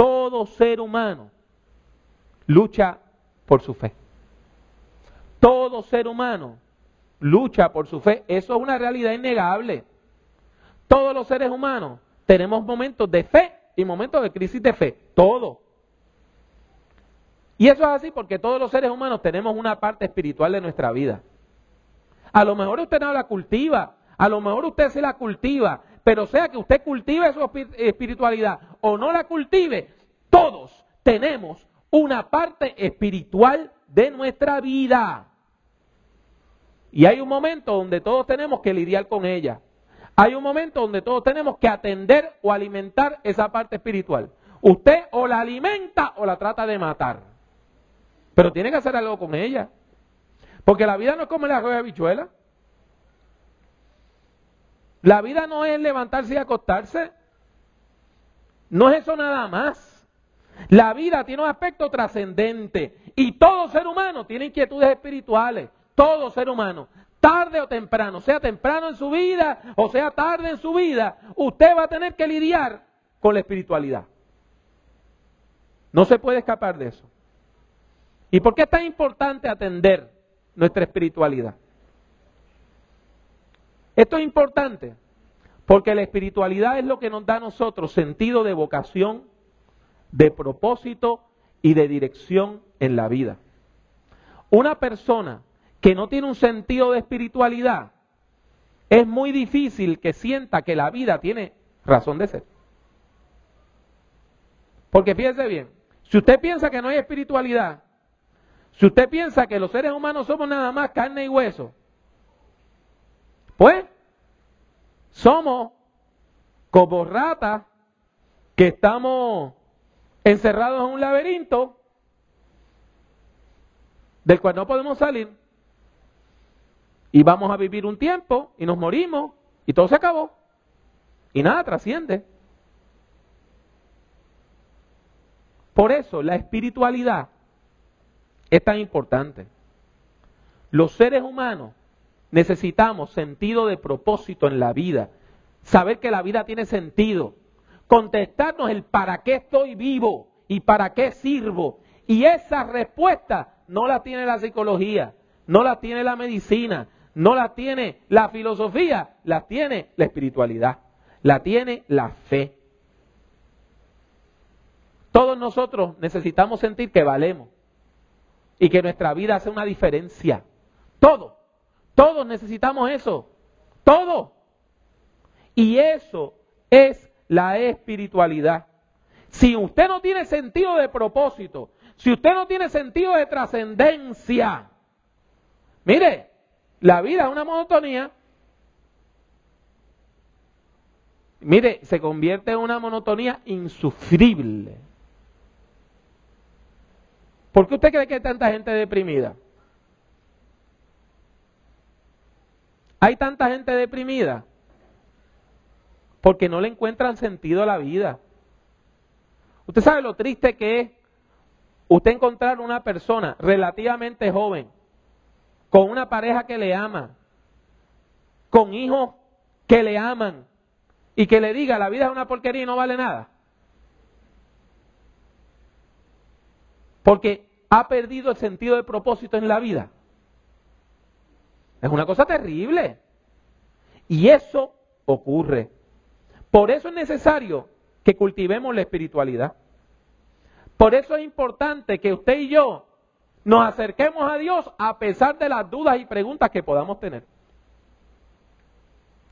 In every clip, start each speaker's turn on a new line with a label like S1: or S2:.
S1: todo ser humano lucha por su fe. Todo ser humano lucha por su fe. Eso es una realidad innegable. Todos los seres humanos tenemos momentos de fe y momentos de crisis de fe. Todo. Y eso es así porque todos los seres humanos tenemos una parte espiritual de nuestra vida. A lo mejor usted no la cultiva, a lo mejor usted se la cultiva, pero sea que usted cultive su espiritualidad o no la cultive, todos tenemos una parte espiritual de nuestra vida. Y hay un momento donde todos tenemos que lidiar con ella. Hay un momento donde todos tenemos que atender o alimentar esa parte espiritual. Usted o la alimenta o la trata de matar. Pero tiene que hacer algo con ella. Porque la vida no es como la de habichuela. La vida no es levantarse y acostarse. No es eso nada más. La vida tiene un aspecto trascendente y todo ser humano tiene inquietudes espirituales. Todo ser humano, tarde o temprano, sea temprano en su vida o sea tarde en su vida, usted va a tener que lidiar con la espiritualidad. No se puede escapar de eso. ¿Y por qué es tan importante atender nuestra espiritualidad? Esto es importante porque la espiritualidad es lo que nos da a nosotros sentido de vocación, de propósito y de dirección en la vida. Una persona que no tiene un sentido de espiritualidad, es muy difícil que sienta que la vida tiene razón de ser. Porque fíjese bien, si usted piensa que no hay espiritualidad, si usted piensa que los seres humanos somos nada más carne y hueso, pues somos como ratas que estamos encerrados en un laberinto del cual no podemos salir y vamos a vivir un tiempo y nos morimos y todo se acabó y nada trasciende. Por eso la espiritualidad es tan importante. Los seres humanos necesitamos sentido de propósito en la vida, saber que la vida tiene sentido, contestarnos el para qué estoy vivo y para qué sirvo. Y esa respuesta no la tiene la psicología, no la tiene la medicina, no la tiene la filosofía, la tiene la espiritualidad, la tiene la fe. Todos nosotros necesitamos sentir que valemos y que nuestra vida hace una diferencia. Todos, todos necesitamos eso, todo. Y eso es la espiritualidad. Si usted no tiene sentido de propósito, si usted no tiene sentido de trascendencia, mire, la vida es una monotonía. Mire, se convierte en una monotonía insufrible. ¿Por qué usted cree que hay tanta gente deprimida? Hay tanta gente deprimida porque no le encuentran sentido a la vida. Usted sabe lo triste que es usted encontrar una persona relativamente joven con una pareja que le ama, con hijos que le aman y que le diga la vida es una porquería y no vale nada. Porque ha perdido el sentido de propósito en la vida. Es una cosa terrible. Y eso ocurre. Por eso es necesario que cultivemos la espiritualidad. Por eso es importante que usted y yo nos acerquemos a Dios a pesar de las dudas y preguntas que podamos tener.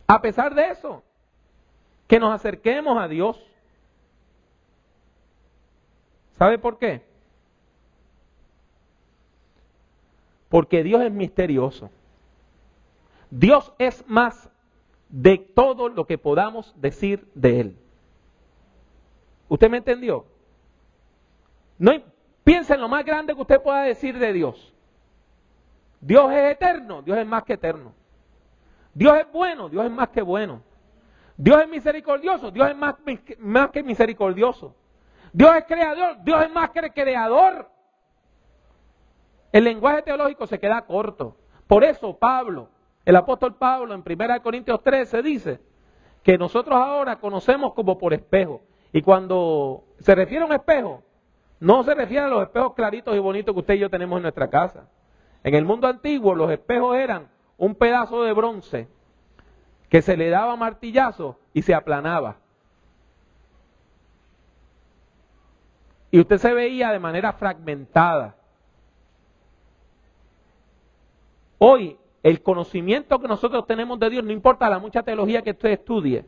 S1: A pesar de eso, que nos acerquemos a Dios. ¿Sabe por qué? Porque Dios es misterioso. Dios es más de todo lo que podamos decir de Él. ¿Usted me entendió? No, Piensa en lo más grande que usted pueda decir de Dios. Dios es eterno, Dios es más que eterno. Dios es bueno, Dios es más que bueno. Dios es misericordioso, Dios es más, más que misericordioso. Dios es creador, Dios es más que creador. El lenguaje teológico se queda corto. Por eso Pablo, el apóstol Pablo en 1 Corintios 13 dice que nosotros ahora conocemos como por espejo Y cuando se refiere a un espejo, no se refiere a los espejos claritos y bonitos que usted y yo tenemos en nuestra casa. En el mundo antiguo los espejos eran un pedazo de bronce que se le daba martillazo y se aplanaba. Y usted se veía de manera fragmentada. Hoy, el conocimiento que nosotros tenemos de Dios, no importa la mucha teología que usted estudie,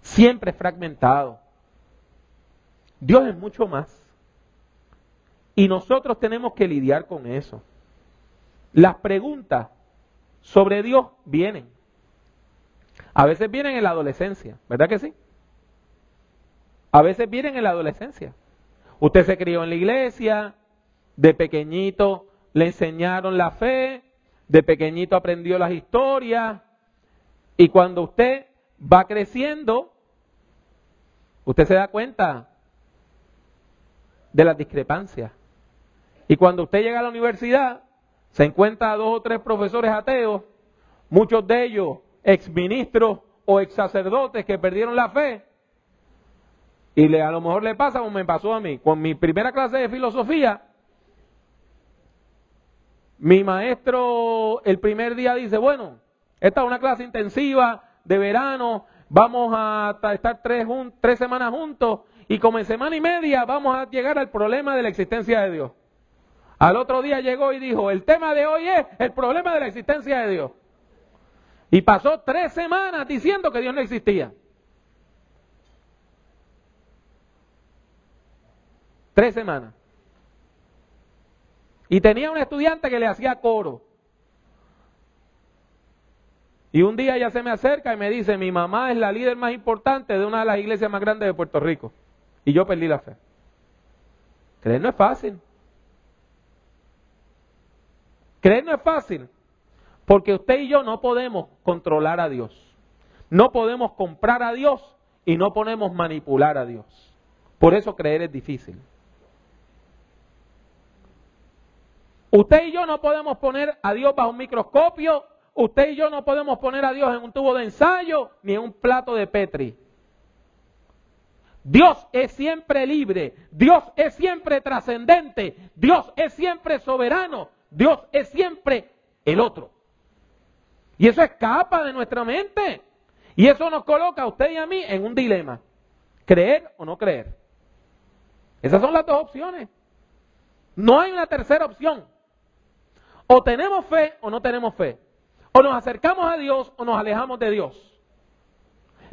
S1: siempre es fragmentado. Dios es mucho más. Y nosotros tenemos que lidiar con eso. Las preguntas sobre Dios vienen. A veces vienen en la adolescencia, ¿verdad que sí? A veces vienen en la adolescencia. Usted se crió en la iglesia, de pequeñito le enseñaron la fe, de pequeñito aprendió las historias, y cuando usted va creciendo, usted se da cuenta de las discrepancias. Y cuando usted llega a la universidad, se encuentra a dos o tres profesores ateos, muchos de ellos exministros o ex sacerdotes que perdieron la fe, y le, a lo mejor le pasa como me pasó a mí. Con mi primera clase de filosofía, mi maestro el primer día dice, bueno, esta es una clase intensiva de verano, vamos a estar tres, semanas juntos y como en semana y media vamos a llegar al problema de la existencia de Dios. Al otro día llegó y dijo, el tema de hoy es el problema de la existencia de Dios. Y pasó tres semanas diciendo que Dios no existía. Tres semanas. Y tenía un estudiante que le hacía coro. Y un día ella se me acerca y me dice, mi mamá es la líder más importante de una de las iglesias más grandes de Puerto Rico. Y yo perdí la fe. Creer no es fácil. Creer no es fácil. Porque usted y yo no podemos controlar a Dios. No podemos comprar a Dios y no podemos manipular a Dios. Por eso creer es difícil. Usted y yo no podemos poner a Dios bajo un microscopio. Usted y yo no podemos poner a Dios en un tubo de ensayo ni en un plato de Petri. Dios es siempre libre, Dios es siempre trascendente, Dios es siempre soberano, Dios es siempre el otro. Y eso escapa de nuestra mente. Y eso nos coloca a usted y a mí en un dilema. Creer o no creer. Esas son las dos opciones. No hay una tercera opción. O tenemos fe o no tenemos fe. O nos acercamos a Dios o nos alejamos de Dios.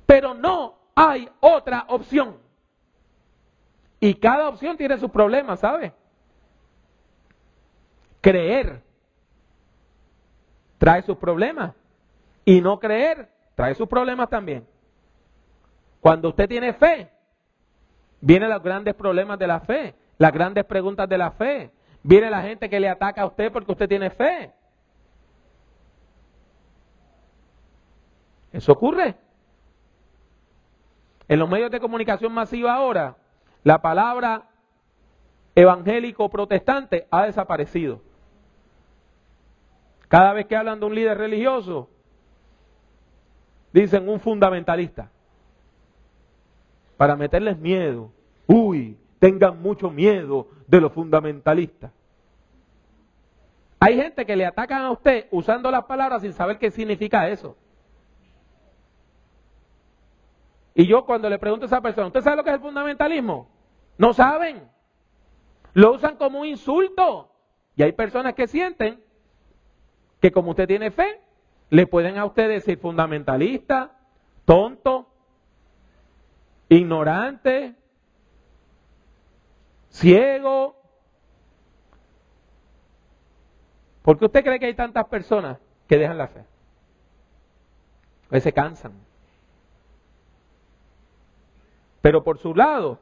S1: Pero no hay otra opción. Y cada opción tiene sus problemas, ¿sabe? Creer trae sus problemas. Y no creer trae sus problemas también. Cuando usted tiene fe, vienen los grandes problemas de la fe, las grandes preguntas de la fe, Viene la gente que le ataca a usted porque usted tiene fe. Eso ocurre. En los medios de comunicación masiva ahora, la palabra evangélico protestante ha desaparecido. Cada vez que hablan de un líder religioso, dicen un fundamentalista. Para meterles miedo. Uy, tengan mucho miedo de los fundamentalistas. Hay gente que le atacan a usted usando las palabras sin saber qué significa eso. Y yo cuando le pregunto a esa persona, ¿usted sabe lo que es el fundamentalismo? No saben. Lo usan como un insulto. Y hay personas que sienten que como usted tiene fe, le pueden a usted decir fundamentalista, tonto, ignorante, ciego. ¿Por qué usted cree que hay tantas personas que dejan la fe? Que se cansan. Pero por su lado,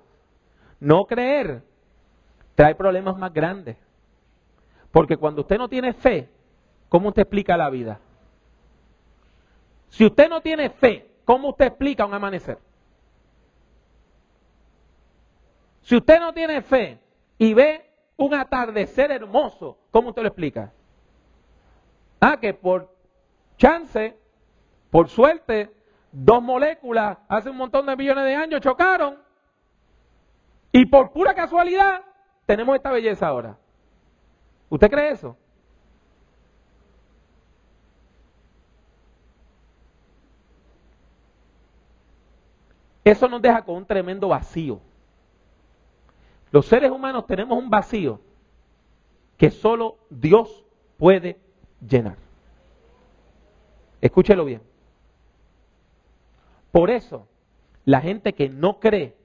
S1: no creer trae problemas más grandes. Porque cuando usted no tiene fe, ¿cómo usted explica la vida? Si usted no tiene fe, ¿cómo usted explica un amanecer? Si usted no tiene fe y ve un atardecer hermoso, ¿cómo usted lo explica? Ah, que por chance, por suerte, dos moléculas hace un montón de millones de años chocaron Y por pura casualidad tenemos esta belleza ahora. ¿Usted cree eso? Eso nos deja con un tremendo vacío. Los seres humanos tenemos un vacío que solo Dios puede llenar. Escúchelo bien. Por eso, la gente que no cree,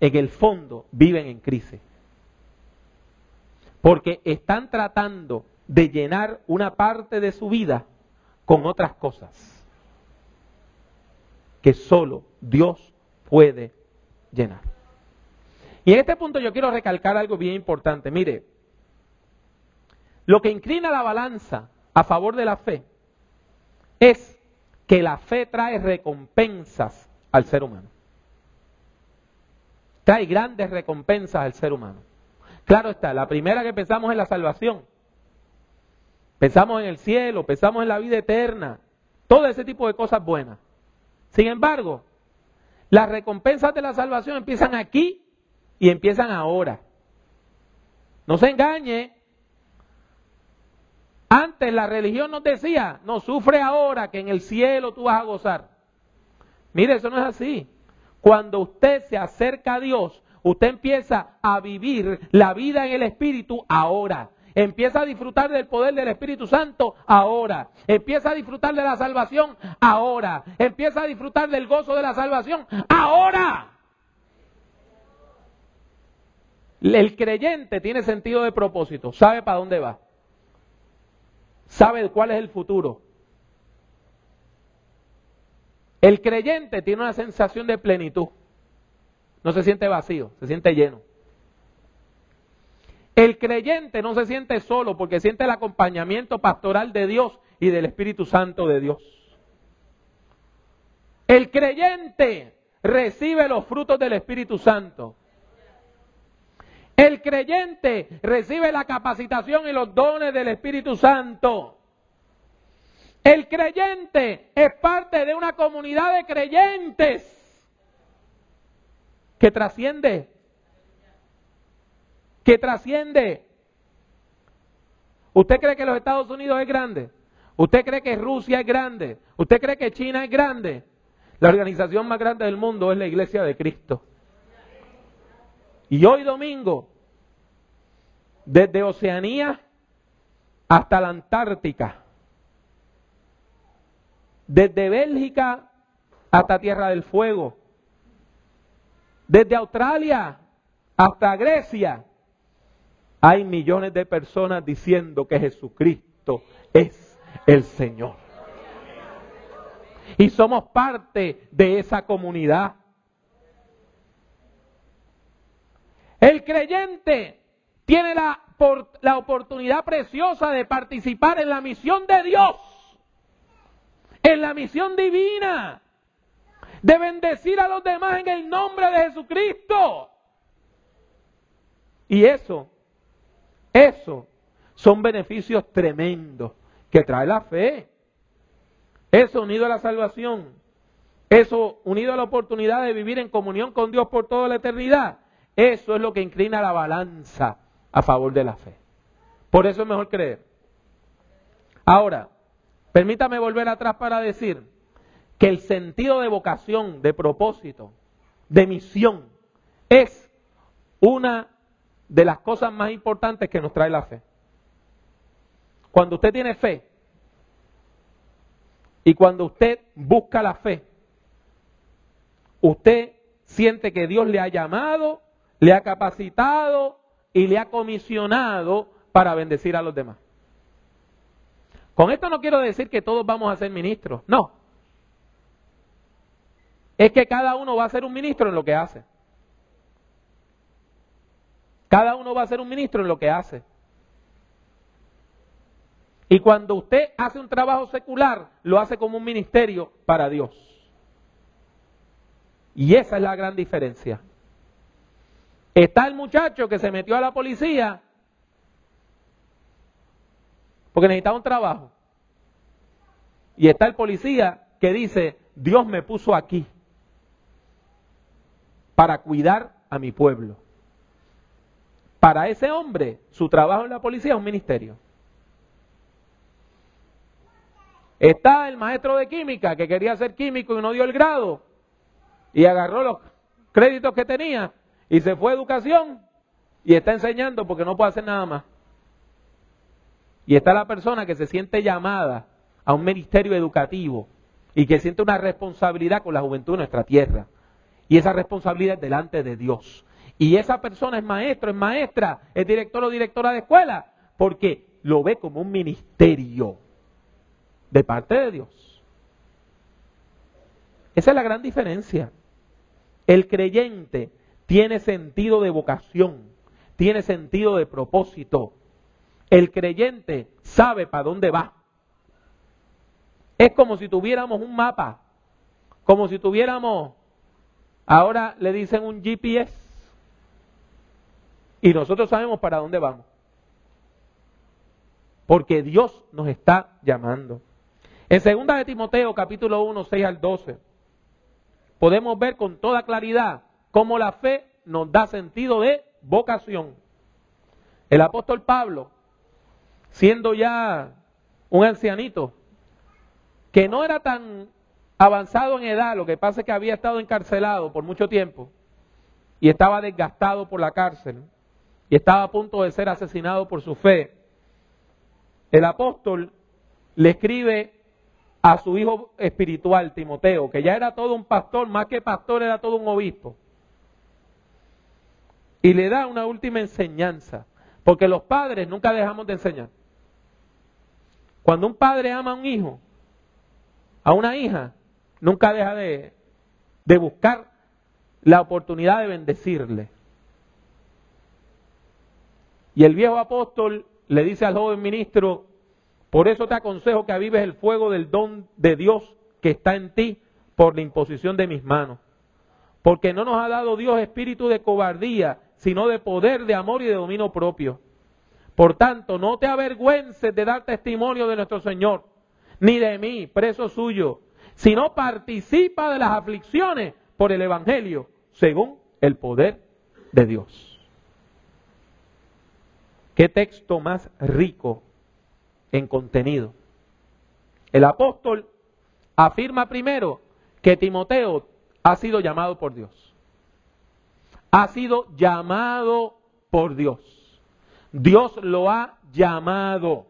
S1: en el fondo viven en crisis. Porque están tratando de llenar una parte de su vida con otras cosas que solo Dios puede llenar. Y en este punto yo quiero recalcar algo bien importante. Mire, lo que inclina la balanza a favor de la fe es que la fe trae recompensas al ser humano. Trae grandes recompensas al ser humano. Claro está, la primera que pensamos es la salvación. Pensamos en el cielo, pensamos en la vida eterna, todo ese tipo de cosas buenas. Sin embargo, las recompensas de la salvación empiezan aquí y empiezan ahora. No se engañe. Antes la religión nos decía, no sufre ahora que en el cielo tú vas a gozar. Mire, eso no es así. Cuando usted se acerca a Dios, usted empieza a vivir la vida en el Espíritu ahora. Empieza a disfrutar del poder del Espíritu Santo ahora. Empieza a disfrutar de la salvación ahora. Empieza a disfrutar del gozo de la salvación ahora. El creyente tiene sentido de propósito, sabe para dónde va, sabe cuál es el futuro. El creyente tiene una sensación de plenitud, no se siente vacío, se siente lleno. El creyente no se siente solo porque siente el acompañamiento pastoral de Dios y del Espíritu Santo de Dios. El creyente recibe los frutos del Espíritu Santo. El creyente recibe la capacitación y los dones del Espíritu Santo. El creyente es parte de una comunidad de creyentes que trasciende que trasciende. ¿Usted cree que los Estados Unidos es grande? ¿Usted cree que Rusia es grande? ¿Usted cree que China es grande? La organización más grande del mundo es la Iglesia de Cristo. Y hoy domingo, desde Oceanía hasta la Antártica, desde Bélgica hasta Tierra del Fuego, desde Australia hasta Grecia, hay millones de personas diciendo que Jesucristo es el Señor. Y somos parte de esa comunidad. El creyente tiene la, la, oportunidad preciosa de participar en la misión de Dios, en la misión divina, de bendecir a los demás en el nombre de Jesucristo. Y eso eso son beneficios tremendos que trae la fe. Eso unido a la salvación, eso unido a la oportunidad de vivir en comunión con Dios por toda la eternidad, eso es lo que inclina la balanza a favor de la fe. Por eso es mejor creer. Ahora, permítame volver atrás para decir que el sentido de vocación, de propósito, de misión, es una de las cosas más importantes que nos trae la fe. Cuando usted tiene fe y cuando usted busca la fe, usted siente que Dios le ha llamado, le ha capacitado y le ha comisionado para bendecir a los demás. Con esto no quiero decir que todos vamos a ser ministros, no. Es que cada uno va a ser un ministro en lo que hace. Cada uno va a ser un ministro en lo que hace. Y cuando usted hace un trabajo secular, lo hace como un ministerio para Dios. Y esa es la gran diferencia. Está el muchacho que se metió a la policía porque necesitaba un trabajo. Y está el policía que dice, Dios me puso aquí para cuidar a mi pueblo. Para ese hombre, su trabajo en la policía es un ministerio. Está el maestro de química que quería ser químico y no dio el grado y agarró los créditos que tenía y se fue a educación y está enseñando porque no puede hacer nada más. Y está la persona que se siente llamada a un ministerio educativo y que siente una responsabilidad con la juventud de nuestra tierra. Y esa responsabilidad es delante de Dios. Y esa persona es maestro, es maestra, es director o directora de escuela, porque lo ve como un ministerio de parte de Dios. Esa es la gran diferencia. El creyente tiene sentido de vocación, tiene sentido de propósito. El creyente sabe para dónde va. Es como si tuviéramos un mapa, como si tuviéramos, ahora le dicen un GPS, y nosotros sabemos para dónde vamos. Porque Dios nos está llamando. En 2 de Timoteo capítulo 1, 6 al 12, podemos ver con toda claridad cómo la fe nos da sentido de vocación. El apóstol Pablo, siendo ya un ancianito, que no era tan avanzado en edad, lo que pasa es que había estado encarcelado por mucho tiempo y estaba desgastado por la cárcel y estaba a punto de ser asesinado por su fe. El apóstol le escribe a su hijo espiritual, Timoteo, que ya era todo un pastor, más que pastor era todo un obispo. Y le da una última enseñanza, porque los padres nunca dejamos de enseñar. Cuando un padre ama a un hijo, a una hija, nunca deja de, de buscar la oportunidad de bendecirle. Y el viejo apóstol le dice al joven ministro, por eso te aconsejo que avives el fuego del don de Dios que está en ti por la imposición de mis manos. Porque no nos ha dado Dios espíritu de cobardía, sino de poder, de amor y de dominio propio. Por tanto, no te avergüences de dar testimonio de nuestro Señor, ni de mí, preso suyo, sino participa de las aflicciones por el Evangelio, según el poder de Dios. Qué texto más rico en contenido. El apóstol afirma primero que Timoteo ha sido llamado por Dios. Ha sido llamado por Dios. Dios lo ha llamado.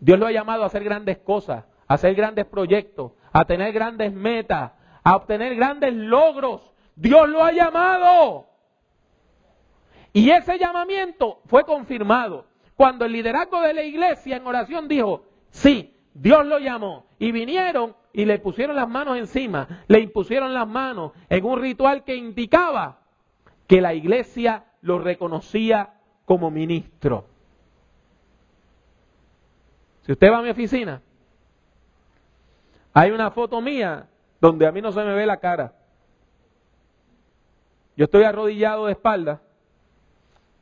S1: Dios lo ha llamado a hacer grandes cosas, a hacer grandes proyectos, a tener grandes metas, a obtener grandes logros. Dios lo ha llamado. Y ese llamamiento fue confirmado cuando el liderazgo de la iglesia en oración dijo, sí, Dios lo llamó. Y vinieron y le pusieron las manos encima, le impusieron las manos en un ritual que indicaba que la iglesia lo reconocía como ministro. Si usted va a mi oficina, hay una foto mía donde a mí no se me ve la cara. Yo estoy arrodillado de espalda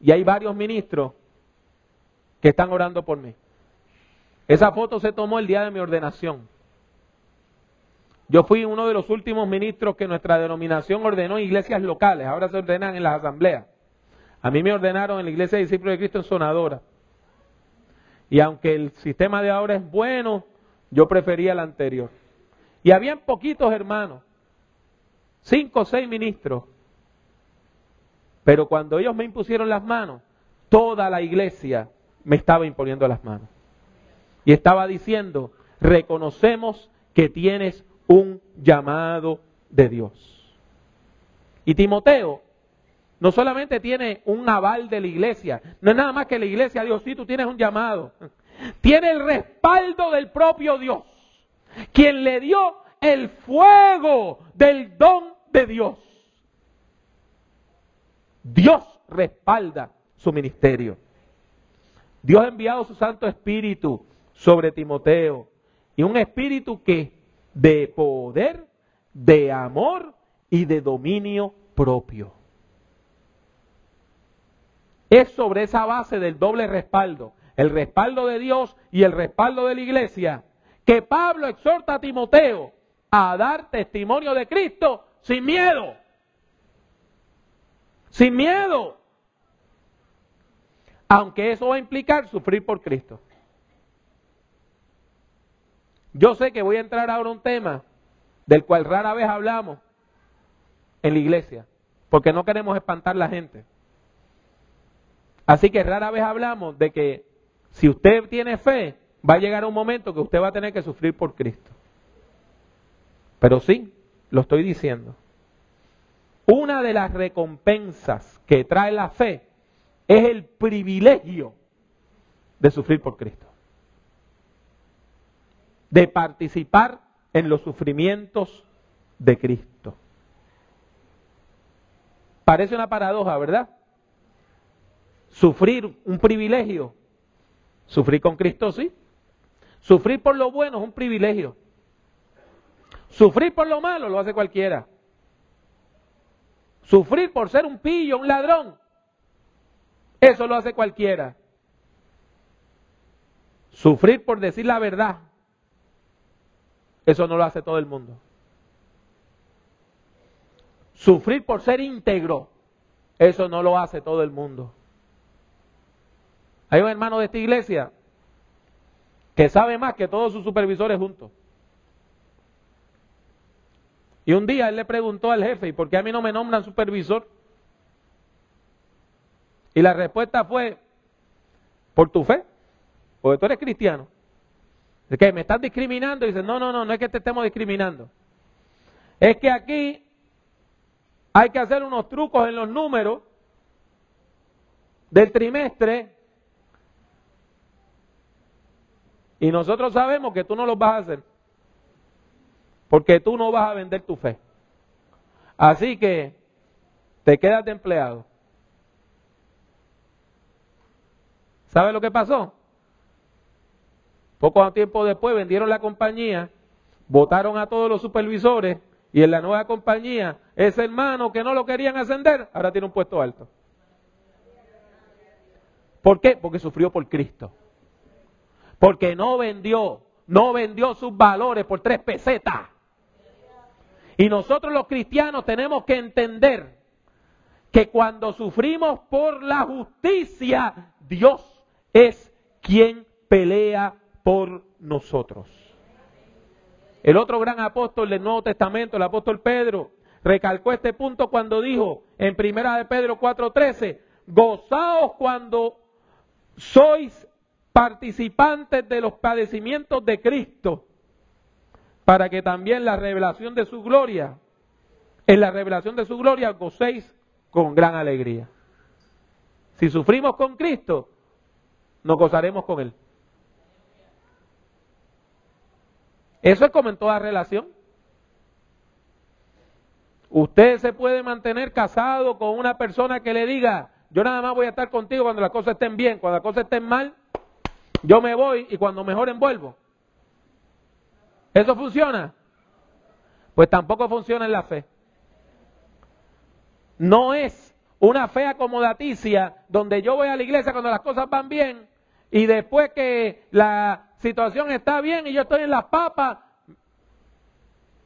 S1: y hay varios ministros que están orando por mí. Esa foto se tomó el día de mi ordenación. Yo fui uno de los últimos ministros que nuestra denominación ordenó en iglesias locales, ahora se ordenan en las asambleas. A mí me ordenaron en la iglesia de discípulos de Cristo en Sonadora. Y aunque el sistema de ahora es bueno, yo prefería el anterior. Y habían poquitos hermanos, cinco o seis ministros, pero cuando ellos me impusieron las manos, toda la iglesia me estaba imponiendo las manos. Y estaba diciendo, reconocemos que tienes un llamado de Dios. Y Timoteo no solamente tiene un aval de la iglesia, no es nada más que la iglesia, Dios, sí, tú tienes un llamado. Tiene el respaldo del propio Dios, quien le dio el fuego del don de Dios. Dios respalda su ministerio. Dios ha enviado su Santo Espíritu sobre Timoteo y un espíritu que de poder, de amor y de dominio propio. Es sobre esa base del doble respaldo, el respaldo de Dios y el respaldo de la iglesia, que Pablo exhorta a Timoteo a dar testimonio de Cristo sin miedo. Sin miedo. Aunque eso va a implicar sufrir por Cristo. Yo sé que voy a entrar ahora a un tema del cual rara vez hablamos en la iglesia, porque no queremos espantar a la gente. Así que rara vez hablamos de que si usted tiene fe, va a llegar un momento que usted va a tener que sufrir por Cristo. Pero sí, lo estoy diciendo. Una de las recompensas que trae la fe es el privilegio de sufrir por Cristo. De participar en los sufrimientos de Cristo. Parece una paradoja, ¿verdad? Sufrir un privilegio. Sufrir con Cristo sí. Sufrir por lo bueno es un privilegio. Sufrir por lo malo lo hace cualquiera. Sufrir por ser un pillo, un ladrón, eso lo hace cualquiera. Sufrir por decir la verdad, eso no lo hace todo el mundo. Sufrir por ser íntegro, eso no lo hace todo el mundo. Hay un hermano de esta iglesia que sabe más que todos sus supervisores juntos. Y un día él le preguntó al jefe, ¿y por qué a mí no me nombran supervisor? Y la respuesta fue, por tu fe, porque tú eres cristiano. Es que me estás discriminando. Y dice, no, no, no, no es que te estemos discriminando. Es que aquí hay que hacer unos trucos en los números del trimestre. Y nosotros sabemos que tú no los vas a hacer. Porque tú no vas a vender tu fe. Así que te quedas de empleado. ¿Sabe lo que pasó? Poco tiempo después vendieron la compañía, votaron a todos los supervisores y en la nueva compañía ese hermano que no lo querían ascender ahora tiene un puesto alto. ¿Por qué? Porque sufrió por Cristo. Porque no vendió, no vendió sus valores por tres pesetas. Y nosotros los cristianos tenemos que entender que cuando sufrimos por la justicia, Dios es quien pelea por nosotros. El otro gran apóstol del Nuevo Testamento, el apóstol Pedro, recalcó este punto cuando dijo en Primera de Pedro 4:13, gozaos cuando sois participantes de los padecimientos de Cristo para que también la revelación de su gloria, en la revelación de su gloria gocéis con gran alegría. Si sufrimos con Cristo, nos gozaremos con Él. Eso es como en toda relación. Usted se puede mantener casado con una persona que le diga, yo nada más voy a estar contigo cuando las cosas estén bien, cuando las cosas estén mal, yo me voy y cuando mejor envuelvo. ¿Eso funciona? Pues tampoco funciona en la fe. No es una fe acomodaticia donde yo voy a la iglesia cuando las cosas van bien y después que la situación está bien y yo estoy en las papas,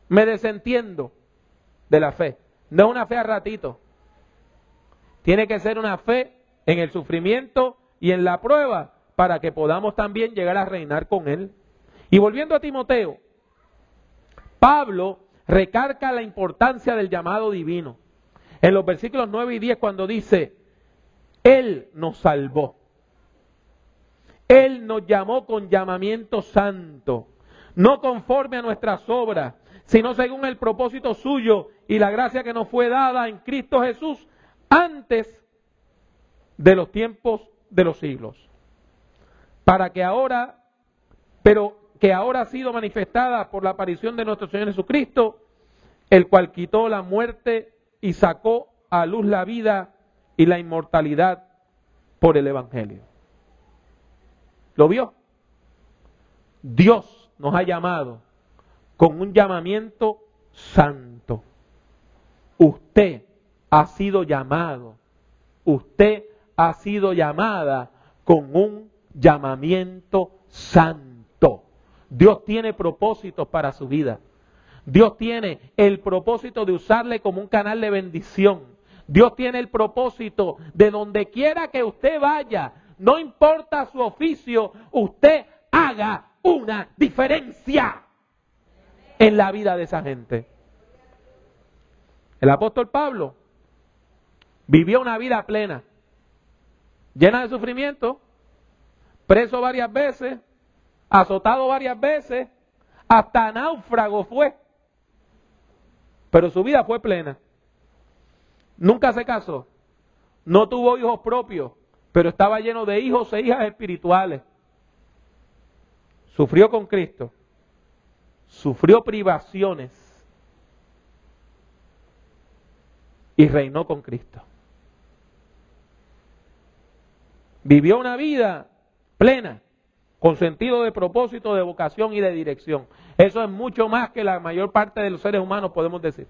S1: me desentiendo de la fe. No es una fe a ratito. Tiene que ser una fe en el sufrimiento y en la prueba para que podamos también llegar a reinar con Él. Y volviendo a Timoteo, Pablo recarga la importancia del llamado divino. En los versículos 9 y 10 cuando dice, Él nos salvó. Él nos llamó con llamamiento santo, no conforme a nuestras obras, sino según el propósito suyo y la gracia que nos fue dada en Cristo Jesús antes de los tiempos de los siglos. Para que ahora, pero que ahora ha sido manifestada por la aparición de nuestro Señor Jesucristo, el cual quitó la muerte y sacó a luz la vida y la inmortalidad por el Evangelio. ¿Lo vio? Dios nos ha llamado con un llamamiento santo. Usted ha sido llamado, usted ha sido llamada con un llamamiento santo. Dios tiene propósitos para su vida. Dios tiene el propósito de usarle como un canal de bendición. Dios tiene el propósito de donde quiera que usted vaya, no importa su oficio, usted haga una diferencia en la vida de esa gente. El apóstol Pablo vivió una vida plena, llena de sufrimiento, preso varias veces, azotado varias veces, hasta náufrago fue. Pero su vida fue plena. Nunca se casó, no tuvo hijos propios, pero estaba lleno de hijos e hijas espirituales. Sufrió con Cristo, sufrió privaciones y reinó con Cristo. Vivió una vida plena, con sentido de propósito, de vocación y de dirección. Eso es mucho más que la mayor parte de los seres humanos podemos decir.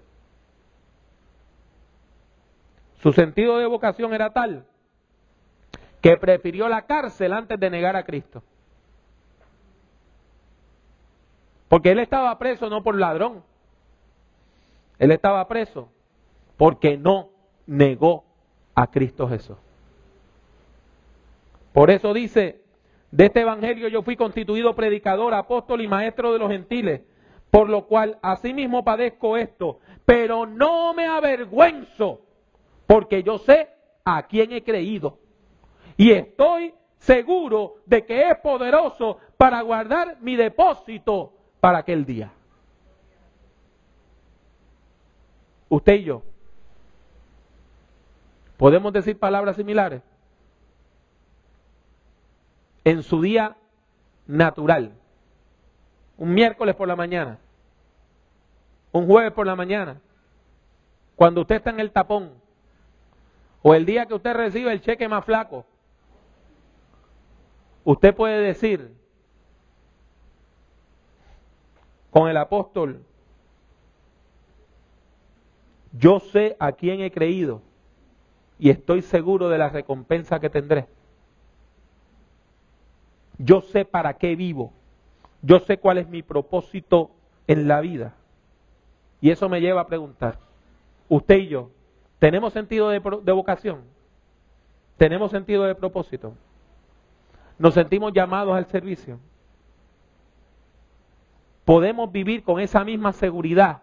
S1: Su sentido de vocación era tal que prefirió la cárcel antes de negar a Cristo. Porque él estaba preso no por ladrón. Él estaba preso porque no negó a Cristo Jesús. Por eso dice, de este evangelio yo fui constituido predicador, apóstol y maestro de los gentiles, por lo cual asimismo padezco esto, pero no me avergüenzo, porque yo sé a quién he creído. Y estoy seguro de que es poderoso para guardar mi depósito para aquel día. Usted y yo. ¿Podemos decir palabras similares? en su día natural. Un miércoles por la mañana, un jueves por la mañana, cuando usted está en el tapón, o el día que usted recibe el cheque más flaco, usted puede decir con el apóstol, yo sé a quién he creído y estoy seguro de la recompensa que tendré. Yo sé para qué vivo. Yo sé cuál es mi propósito en la vida. Y eso me lleva a preguntar, usted y yo, ¿tenemos sentido de, vocación? ¿Tenemos sentido de propósito? ¿Nos sentimos llamados al servicio? ¿Podemos vivir con esa misma seguridad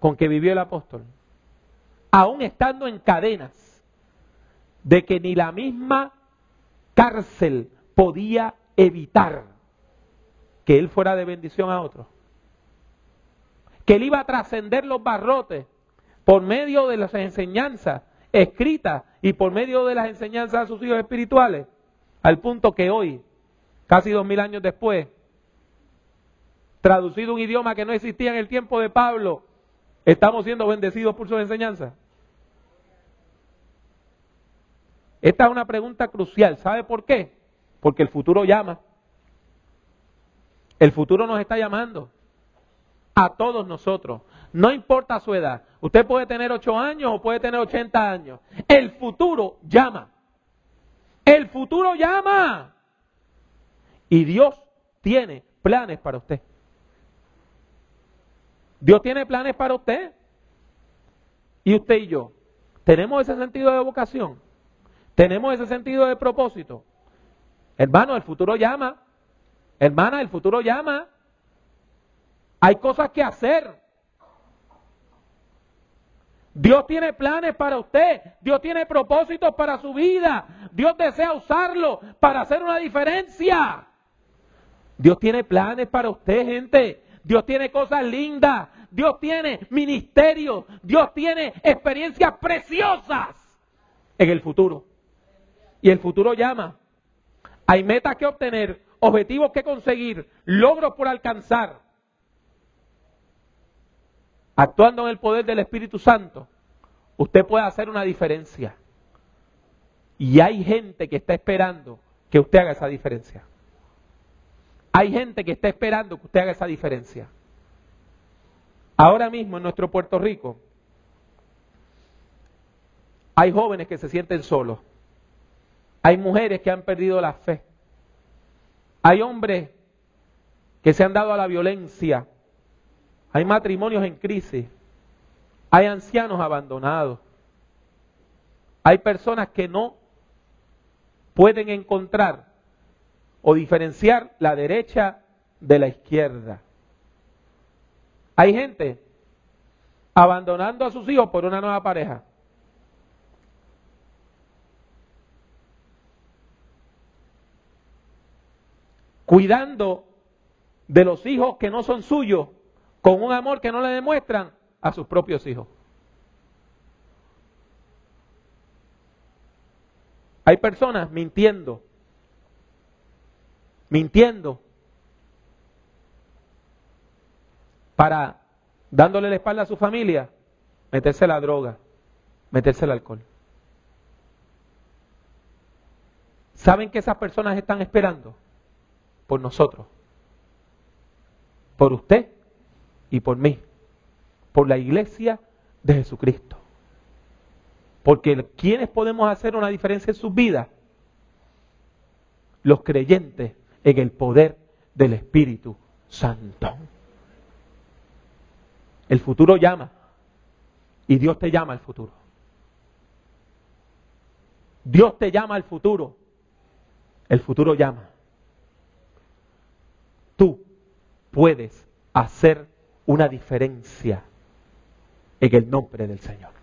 S1: con que vivió el apóstol? Aún estando en cadenas, de que ni la misma cárcel podía evitar que él fuera de bendición a otros. Que él iba a trascender los barrotes por medio de las enseñanzas escritas y por medio de las enseñanzas a sus hijos espirituales, al punto que hoy, casi dos mil años después, traducido un idioma que no existía en el tiempo de Pablo, estamos siendo bendecidos por sus enseñanzas. Esta es una pregunta crucial. ¿Sabe por qué? Porque el futuro llama. El futuro nos está llamando. A todos nosotros. No importa su edad. Usted puede tener 8 años o puede tener 80 años. El futuro llama. El futuro llama. Y Dios tiene planes para usted. Dios tiene planes para usted. Y usted y yo. ¿Tenemos ese sentido de vocación? ¿Tenemos ese sentido de propósito? Hermano, el futuro llama. Hermana, el futuro llama. Hay cosas que hacer. Dios tiene planes para usted. Dios tiene propósitos para su vida. Dios desea usarlo para hacer una diferencia. Dios tiene planes para usted, gente. Dios tiene cosas lindas. Dios tiene ministerios. Dios tiene experiencias preciosas en el futuro. Y el futuro llama. Hay metas que obtener, objetivos que conseguir, logros por alcanzar. Actuando en el poder del Espíritu Santo, usted puede hacer una diferencia. Y hay gente que está esperando que usted haga esa diferencia. Hay gente que está esperando que usted haga esa diferencia. Ahora mismo en nuestro Puerto Rico hay jóvenes que se sienten solos. Hay mujeres que han perdido la fe. Hay hombres que se han dado a la violencia. Hay matrimonios en crisis. Hay ancianos abandonados. Hay personas que no pueden encontrar o diferenciar la derecha de la izquierda. Hay gente abandonando a sus hijos por una nueva pareja. Cuidando de los hijos que no son suyos, con un amor que no le demuestran a sus propios hijos. Hay personas mintiendo, mintiendo para dándole la espalda a su familia, meterse la droga, meterse el alcohol. ¿Saben que esas personas están esperando? Por nosotros, por usted y por mí, por la iglesia de Jesucristo. Porque ¿quiénes podemos hacer una diferencia en sus vidas? Los creyentes en el poder del Espíritu Santo. El futuro llama y Dios te llama al futuro. Dios te llama al futuro. El futuro llama. Tú puedes hacer una diferencia en el nombre del Señor.